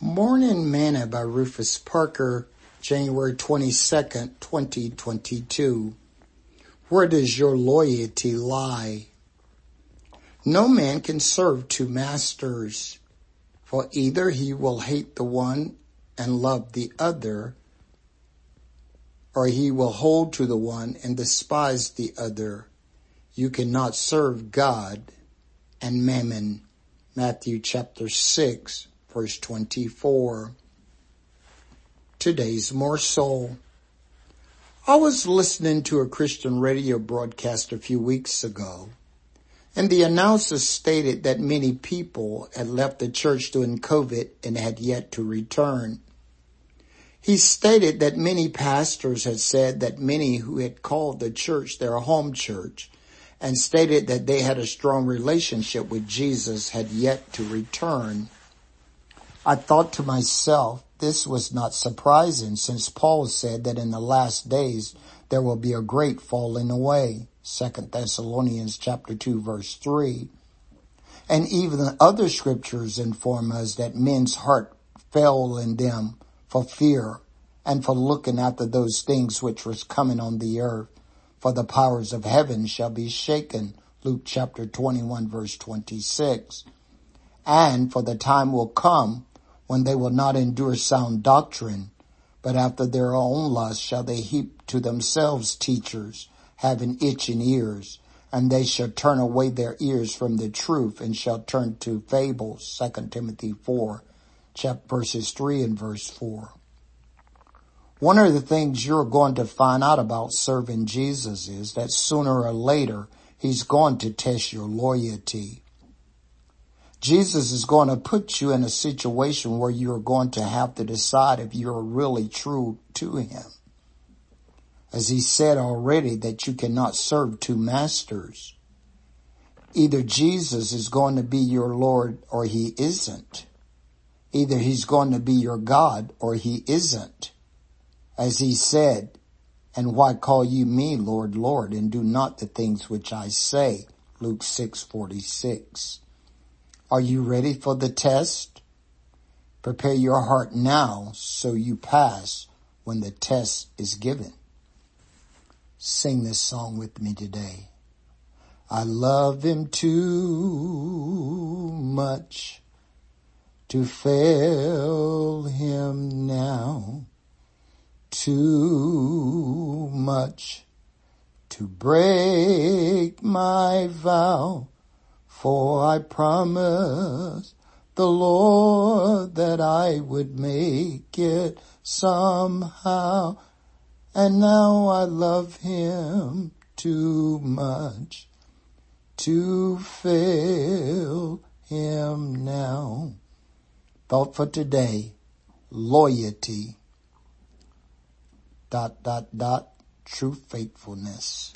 Morning Manna by Rufus Parker, January 22nd, 2022. Where does your loyalty lie? No man can serve two masters, for either he will hate the one and love the other, or he will hold to the one and despise the other. You cannot serve God and mammon. Matthew chapter 6 verse 24. Today's more morsel. I was listening to a Christian radio broadcast a few weeks ago, and the announcer stated that many people had left the church during COVID and had yet to return. He stated that many pastors had said that many who had called the church their home church and stated that they had a strong relationship with Jesus had yet to return. I thought to myself, this was not surprising since Paul said that in the last days there will be a great falling away. 2 Thessalonians chapter 2 verse 3. And even other scriptures inform us that men's heart fell in them for fear and for looking after those things which was coming on the earth. For the powers of heaven shall be shaken. Luke chapter 21 verse 26. And for the time will come when they will not endure sound doctrine, but after their own lust shall they heap to themselves teachers, having itching ears, and they shall turn away their ears from the truth and shall turn to fables. 2 Timothy 4, chapter verses 3 and verse 4. One of the things you're going to find out about serving Jesus is that sooner or later, he's going to test your loyalty. Jesus is going to put you in a situation where you're going to have to decide if you're really true to him. As he said already that you cannot serve two masters. Either Jesus is going to be your Lord or he isn't. Either he's going to be your God or he isn't. As he said, and why call you me Lord, Lord, and do not the things which I say? Luke 6, 46. Are you ready for the test? Prepare your heart now so you pass when the test is given. Sing this song with me today. I love him too much to fail him now. Too much to break my vow for I promised the Lord that I would make it somehow. And now I love him too much to fail him now. Thought for today, loyalty, dot, dot, dot, true faithfulness.